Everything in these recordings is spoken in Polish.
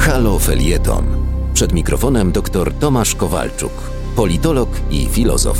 Halo Felieton. Przed mikrofonem dr Tomasz Kowalczuk, politolog i filozof.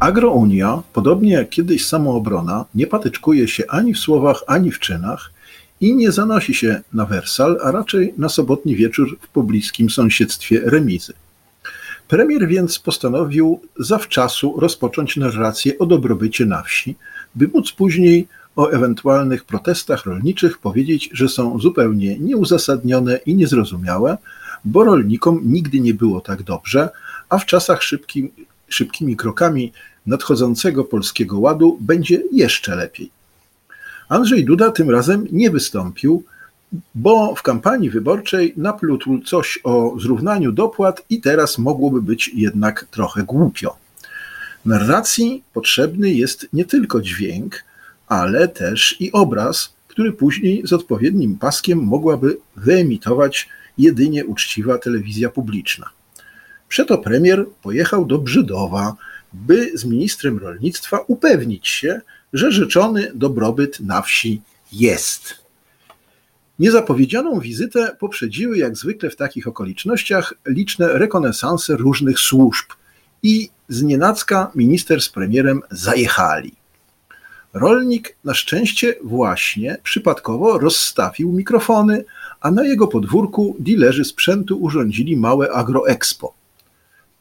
Agrounia, podobnie jak kiedyś samoobrona, nie patyczkuje się ani w słowach, ani w czynach i nie zanosi się na Wersal, a raczej na sobotni wieczór w pobliskim sąsiedztwie remizy. Premier więc postanowił zawczasu rozpocząć narrację o dobrobycie na wsi, by móc później o ewentualnych protestach rolniczych powiedzieć, że są zupełnie nieuzasadnione i niezrozumiałe, bo rolnikom nigdy nie było tak dobrze, a w czasach szybki, szybkimi krokami nadchodzącego polskiego ładu będzie jeszcze lepiej. Andrzej Duda tym razem nie wystąpił, bo w kampanii wyborczej naplótł coś o zrównaniu dopłat i teraz mogłoby być jednak trochę głupio. Narracji potrzebny jest nie tylko dźwięk, ale też i obraz, który później z odpowiednim paskiem mogłaby wyemitować jedynie uczciwa telewizja publiczna. Przeto premier pojechał do Brzydowa, by z ministrem rolnictwa upewnić się, że rzeczony dobrobyt na wsi jest. Niezapowiedzianą wizytę poprzedziły, jak zwykle w takich okolicznościach, liczne rekonesanse różnych służb i znienacka minister z premierem zajechali. Rolnik na szczęście właśnie przypadkowo rozstawił mikrofony, a na jego podwórku dilerzy sprzętu urządzili małe agroexpo.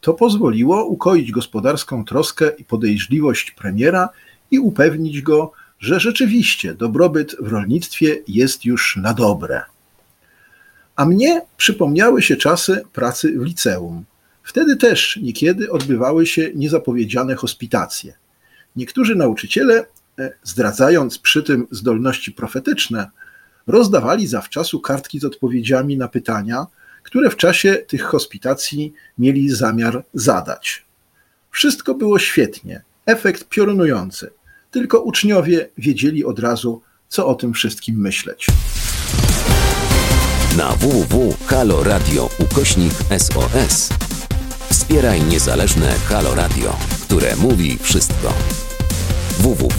To pozwoliło ukoić gospodarską troskę i podejrzliwość premiera i upewnić go, że rzeczywiście dobrobyt w rolnictwie jest już na dobre. A mnie przypomniały się czasy pracy w liceum. Wtedy też niekiedy odbywały się niezapowiedziane hospitacje. Niektórzy nauczyciele zdradzając przy tym zdolności profetyczne, rozdawali zawczasu kartki z odpowiedziami na pytania, które w czasie tych hospitacji mieli zamiar zadać. Wszystko było świetnie, efekt piorunujący, tylko uczniowie wiedzieli od razu, co o tym wszystkim myśleć. Na www.haloradio ukośnik SOS wspieraj niezależne Halo Radio, które mówi wszystko